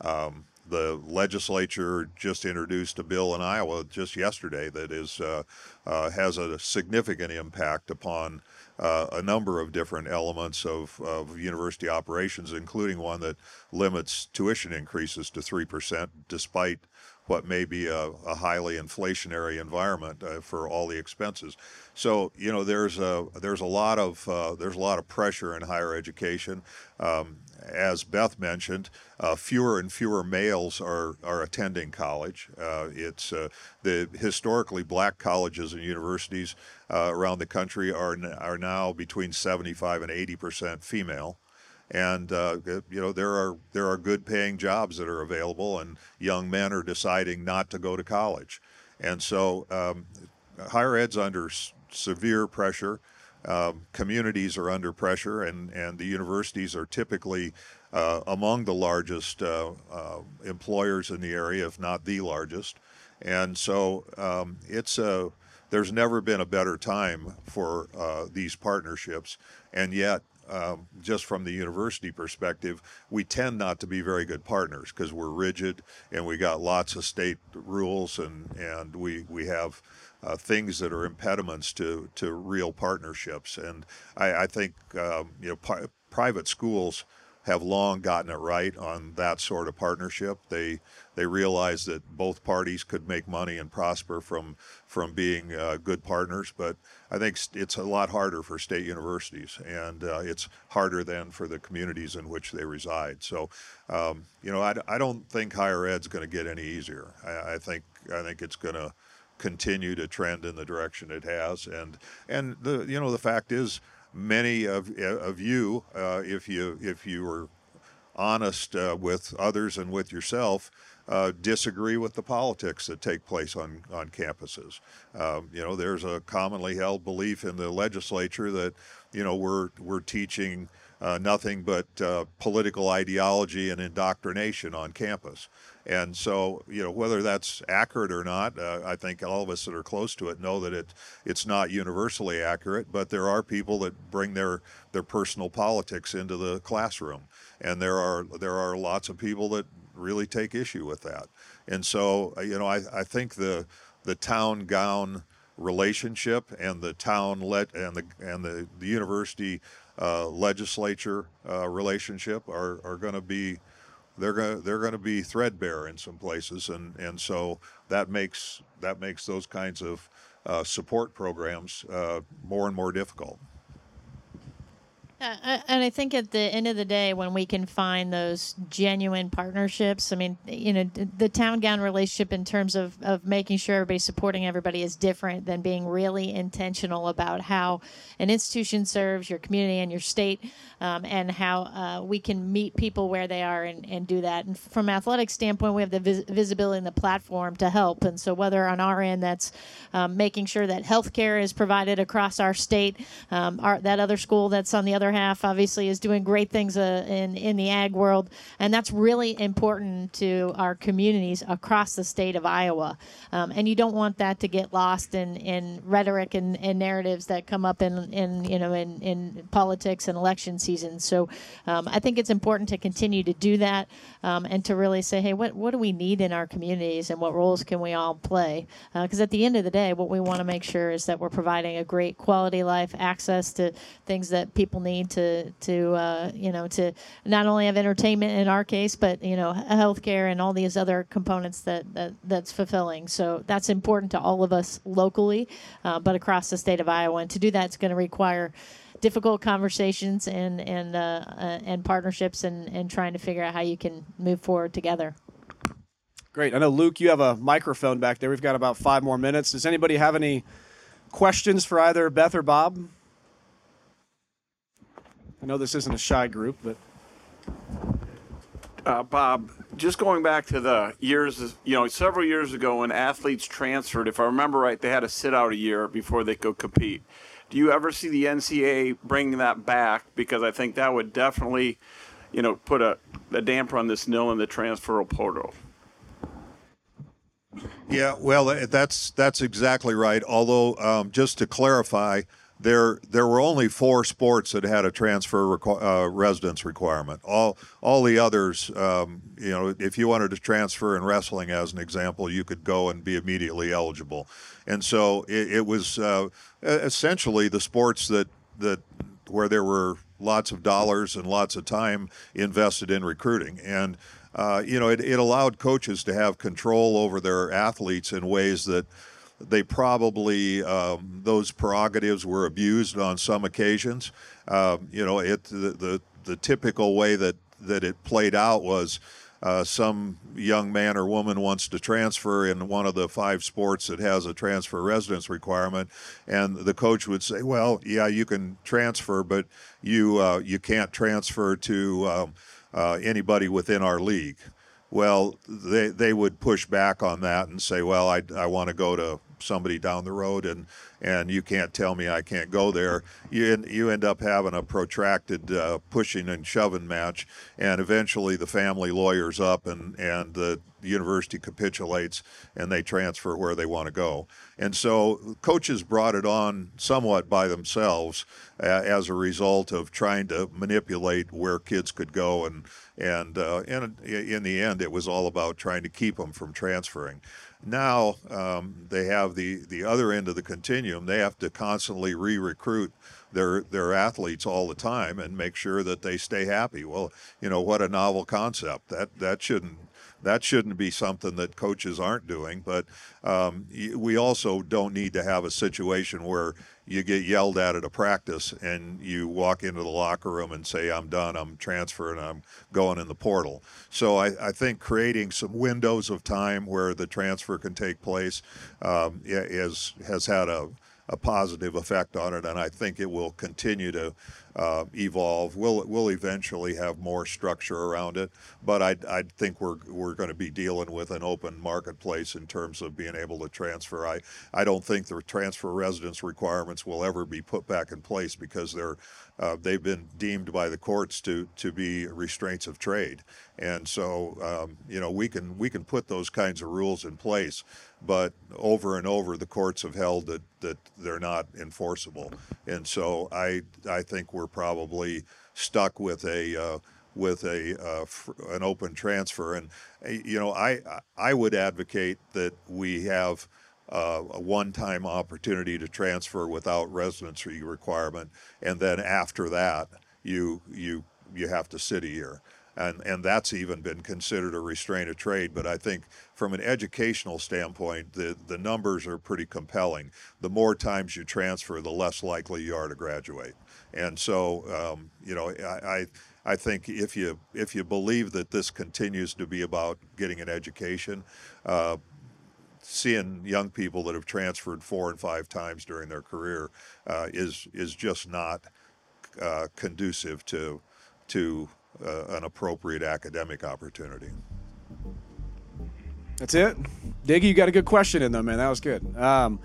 Um, the legislature just introduced a bill in Iowa just yesterday that is uh, uh, has a significant impact upon uh, a number of different elements of, of university operations, including one that limits tuition increases to three percent, despite what may be a, a highly inflationary environment uh, for all the expenses. So you know there's a there's a lot of uh, there's a lot of pressure in higher education. Um, as Beth mentioned, uh, fewer and fewer males are, are attending college. Uh, it's uh, the historically black colleges and universities uh, around the country are are now between 75 and 80 percent female, and uh, you know there are there are good paying jobs that are available, and young men are deciding not to go to college, and so um, higher ed's under severe pressure. Um, communities are under pressure, and, and the universities are typically uh, among the largest uh, uh, employers in the area, if not the largest. And so um, it's a there's never been a better time for uh, these partnerships, and yet. Um, just from the university perspective, we tend not to be very good partners because we're rigid and we got lots of state rules and, and we, we have uh, things that are impediments to, to real partnerships. And I, I think um, you know pri- private schools have long gotten it right on that sort of partnership. They they realize that both parties could make money and prosper from from being uh, good partners. But I think it's a lot harder for state universities, and uh, it's harder than for the communities in which they reside. So, um, you know, I, I don't think higher ed's going to get any easier. I, I think I think it's going to continue to trend in the direction it has. And and the you know the fact is, many of of you, uh, if you if you were honest uh, with others and with yourself, uh, disagree with the politics that take place on on campuses. Um, you know, there's a commonly held belief in the legislature that you know we're we're teaching uh, nothing but uh, political ideology and indoctrination on campus. And so, you know, whether that's accurate or not, uh, I think all of us that are close to it know that it it's not universally accurate. But there are people that bring their their personal politics into the classroom, and there are there are lots of people that really take issue with that. And so, uh, you know, I, I think the the town gown relationship and the town let and the and the, the university uh, legislature uh, relationship are, are going to be they're going they're to be threadbare in some places, and and so that makes that makes those kinds of uh, support programs uh, more and more difficult. And I think at the end of the day, when we can find those genuine partnerships, I mean, you know, the town gown relationship in terms of, of making sure everybody's supporting everybody is different than being really intentional about how an institution serves your community and your state um, and how uh, we can meet people where they are and, and do that. And from athletic standpoint, we have the vis- visibility and the platform to help. And so whether on our end, that's um, making sure that health care is provided across our state, um, our, that other school that's on the other half obviously is doing great things uh, in in the ag world, and that's really important to our communities across the state of Iowa. Um, and you don't want that to get lost in, in rhetoric and, and narratives that come up in, in you know in, in politics and election season. So um, I think it's important to continue to do that um, and to really say, hey, what what do we need in our communities and what roles can we all play? Because uh, at the end of the day, what we want to make sure is that we're providing a great quality life, access to things that people need need to to uh, you know to not only have entertainment in our case, but you know healthcare and all these other components that, that that's fulfilling. So that's important to all of us locally, uh, but across the state of Iowa. And to do that, it's going to require difficult conversations and and uh, uh, and partnerships and and trying to figure out how you can move forward together. Great. I know Luke, you have a microphone back there. We've got about five more minutes. Does anybody have any questions for either Beth or Bob? I know this isn't a shy group, but uh, Bob, just going back to the years, you know, several years ago when athletes transferred, if I remember right, they had to sit out a year before they could compete. Do you ever see the NCAA bringing that back? Because I think that would definitely, you know, put a, a damper on this NIL in the transfer portal. Yeah, well, that's that's exactly right. Although, um, just to clarify, there there were only four sports that had a transfer requ- uh, residence requirement. All all the others, um, you know, if you wanted to transfer in wrestling, as an example, you could go and be immediately eligible. And so it, it was uh, essentially the sports that that where there were lots of dollars and lots of time invested in recruiting and. Uh, you know, it, it allowed coaches to have control over their athletes in ways that they probably um, those prerogatives were abused on some occasions. Um, you know, it the, the, the typical way that that it played out was. Uh, some young man or woman wants to transfer in one of the five sports that has a transfer residence requirement, and the coach would say, "Well, yeah, you can transfer, but you uh, you can't transfer to um, uh, anybody within our league." Well, they they would push back on that and say, "Well, I I want to go to somebody down the road and and you can't tell me I can't go there. You you end up having a protracted uh, pushing and shoving match, and eventually the family lawyers up and and the university capitulates and they transfer where they want to go. And so coaches brought it on somewhat by themselves uh, as a result of trying to manipulate where kids could go and and uh, and in the end it was all about trying to keep them from transferring. Now um, they have the, the other end of the continuum. They have to constantly re-recruit their their athletes all the time and make sure that they stay happy. Well, you know what a novel concept. That that shouldn't that shouldn't be something that coaches aren't doing. But um, we also don't need to have a situation where you get yelled at at a practice and you walk into the locker room and say, I'm done, I'm transferring, I'm going in the portal. So I, I think creating some windows of time where the transfer can take place um, is, has had a a positive effect on it, and I think it will continue to uh, evolve. We'll we'll eventually have more structure around it, but I I think we're we're going to be dealing with an open marketplace in terms of being able to transfer. I I don't think the transfer residence requirements will ever be put back in place because they're uh, they've been deemed by the courts to to be restraints of trade, and so um, you know we can we can put those kinds of rules in place, but over and over the courts have held that that they're not enforceable, and so I I think we're probably stuck with a uh, with a uh, an open transfer, and uh, you know I I would advocate that we have. Uh, a one-time opportunity to transfer without residency requirement, and then after that, you you you have to sit a year, and and that's even been considered a restraint of trade. But I think from an educational standpoint, the the numbers are pretty compelling. The more times you transfer, the less likely you are to graduate, and so um, you know I. I I think if you if you believe that this continues to be about getting an education, uh, seeing young people that have transferred four and five times during their career uh, is is just not uh, conducive to to an appropriate academic opportunity. That's it. Diggy, you got a good question in though, man. That was good. Um,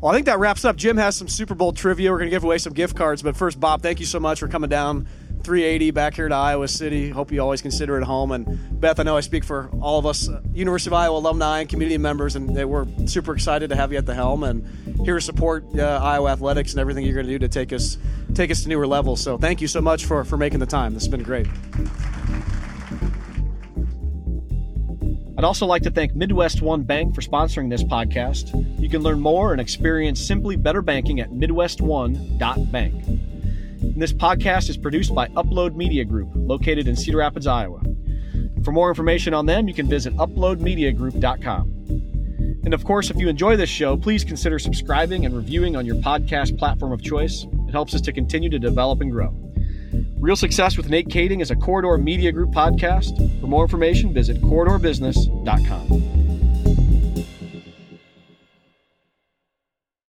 well, I think that wraps up. Jim has some Super Bowl trivia. We're going to give away some gift cards. But first, Bob, thank you so much for coming down 380 back here to Iowa City. Hope you always consider it home. And Beth, I know I speak for all of us, uh, University of Iowa alumni and community members, and we're super excited to have you at the helm and here to support uh, Iowa athletics and everything you're going to do to take us take us to newer levels. So thank you so much for for making the time. This has been great. I'd also like to thank Midwest One Bank for sponsoring this podcast. You can learn more and experience simply better banking at midwestone.bank. And this podcast is produced by Upload Media Group, located in Cedar Rapids, Iowa. For more information on them, you can visit uploadmediagroup.com. And of course, if you enjoy this show, please consider subscribing and reviewing on your podcast platform of choice. It helps us to continue to develop and grow. Real Success with Nate Kaeding is a Corridor Media Group podcast. For more information, visit corridorbusiness.com.